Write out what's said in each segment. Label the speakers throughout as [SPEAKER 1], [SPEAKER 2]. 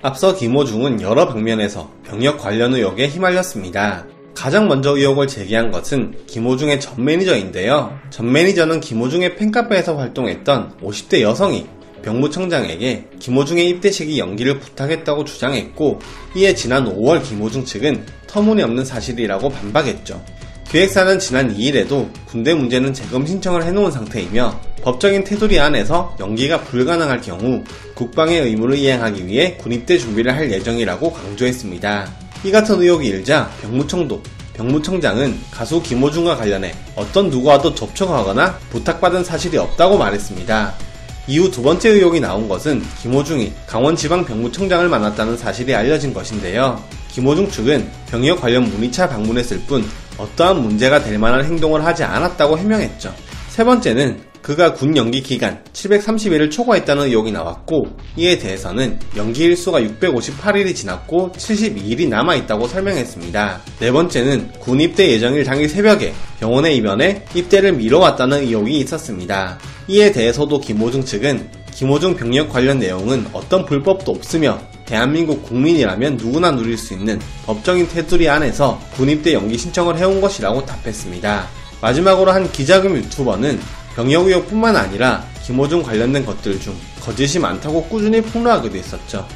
[SPEAKER 1] 앞서 김호중은 여러 방면에서 병역 관련 의혹에 휘말렸습니다. 가장 먼저 의혹을 제기한 것은 김호중의 전 매니저인데요. 전 매니저는 김호중의 팬카페에서 활동했던 50대 여성이 병무청장에게 김호중의 입대 시기 연기를 부탁했다고 주장했고 이에 지난 5월 김호중 측은 터무니없는 사실이라고 반박했죠. 기획사는 지난 2일에도 군대 문제는 재검 신청을 해놓은 상태이며 법적인 테두리 안에서 연기가 불가능할 경우 국방의 의무를 이행하기 위해 군입대 준비를 할 예정이라고 강조했습니다. 이 같은 의혹이 일자 병무청도 병무청장은 가수 김호중과 관련해 어떤 누구와도 접촉하거나 부탁받은 사실이 없다고 말했습니다. 이후 두 번째 의혹이 나온 것은 김호중이 강원지방병무청장을 만났다는 사실이 알려진 것인데요. 김호중 측은 병역 관련 문의차 방문했을 뿐 어떠한 문제가 될 만한 행동을 하지 않았다고 해명했죠. 세 번째는 그가 군 연기 기간 730일을 초과했다는 의혹이 나왔고 이에 대해서는 연기 일수가 658일이 지났고 72일이 남아있다고 설명했습니다. 네 번째는 군 입대 예정일 당일 새벽에 병원에 입원해 입대를 미뤄왔다는 의혹이 있었습니다. 이에 대해서도 김호중 측은 김호중 병력 관련 내용은 어떤 불법도 없으며 대한민국 국민이라면 누구나 누릴 수 있는 법적인 테두리 안에서 군입대 연기 신청을 해온 것이라고 답했습니다. 마지막으로 한 기자금 유튜버는 병역 의혹뿐만 아니라 김호중 관련된 것들 중 거짓이 많다고 꾸준히 폭로하기도 했었죠.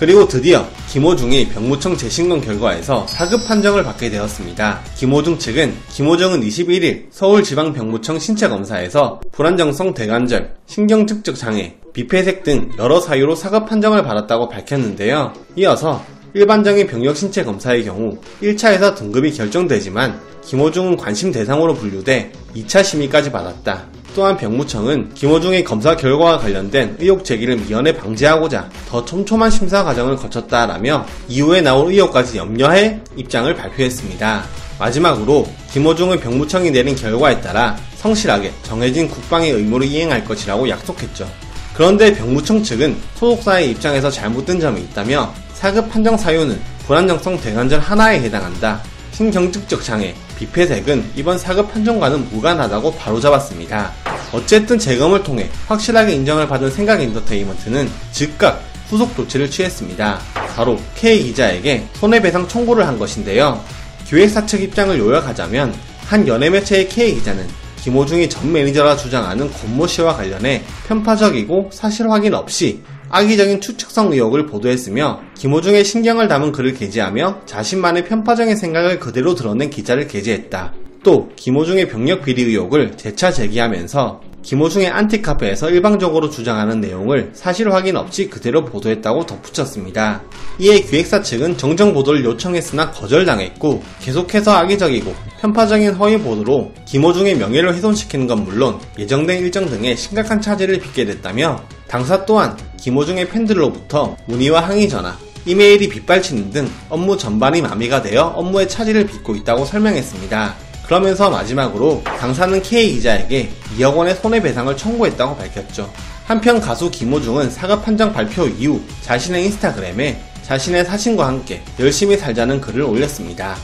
[SPEAKER 1] 그리고 드디어 김호중이 병무청 재신검 결과에서 사급 판정을 받게 되었습니다. 김호중 측은 김호중은 21일 서울지방병무청 신체검사에서 불안정성 대관절, 신경측적 장애, 비폐색 등 여러 사유로 사급 판정을 받았다고 밝혔는데요. 이어서 일반적인 병력 신체 검사의 경우 1차에서 등급이 결정되지만 김호중은 관심 대상으로 분류돼 2차 심의까지 받았다. 또한 병무청은 김호중의 검사 결과와 관련된 의혹 제기를 미연에 방지하고자 더 촘촘한 심사 과정을 거쳤다라며 이후에 나올 의혹까지 염려해 입장을 발표했습니다. 마지막으로 김호중의 병무청이 내린 결과에 따라 성실하게 정해진 국방의 의무를 이행할 것이라고 약속했죠. 그런데 병무청 측은 소속사의 입장에서 잘못된 점이 있다며 사급 판정 사유는 불안정성 대관절 하나에 해당한다. 신경측적 장애, 비폐색은 이번 사급 판정과는 무관하다고 바로잡았습니다. 어쨌든 재검을 통해 확실하게 인정을 받은 생각 엔터테인먼트는 즉각 후속 조치를 취했습니다. 바로 K 기자에게 손해배상 청구를 한 것인데요. 기획사 측 입장을 요약하자면 한 연예매체의 K 기자는 김호중이 전 매니저라 주장하는 권모 씨와 관련해 편파적이고 사실 확인 없이 악의적인 추측성 의혹을 보도했으며 김호중의 신경을 담은 글을 게재하며 자신만의 편파적인 생각을 그대로 드러낸 기자를 게재했다. 또 김호중의 병력 비리 의혹을 재차 제기하면서 김호중의 안티카페에서 일방적으로 주장하는 내용을 사실 확인 없이 그대로 보도했다고 덧붙였습니다. 이에 기획사 측은 정정 보도를 요청했으나 거절당했고 계속해서 악의적이고 편파적인 허위 보도로 김호중의 명예를 훼손시키는 건 물론 예정된 일정 등에 심각한 차질을 빚게 됐다며 당사 또한 김호중의 팬들로부터 문의와 항의 전화, 이메일이 빗발치는 등 업무 전반이 마비가 되어 업무에 차질을 빚고 있다고 설명했습니다. 그러면서 마지막으로 당사는 K 기자에게 2억 원의 손해배상을 청구했다고 밝혔죠. 한편 가수 김호중은 사과 판정 발표 이후 자신의 인스타그램에 자신의 사진과 함께 열심히 살자는 글을 올렸습니다.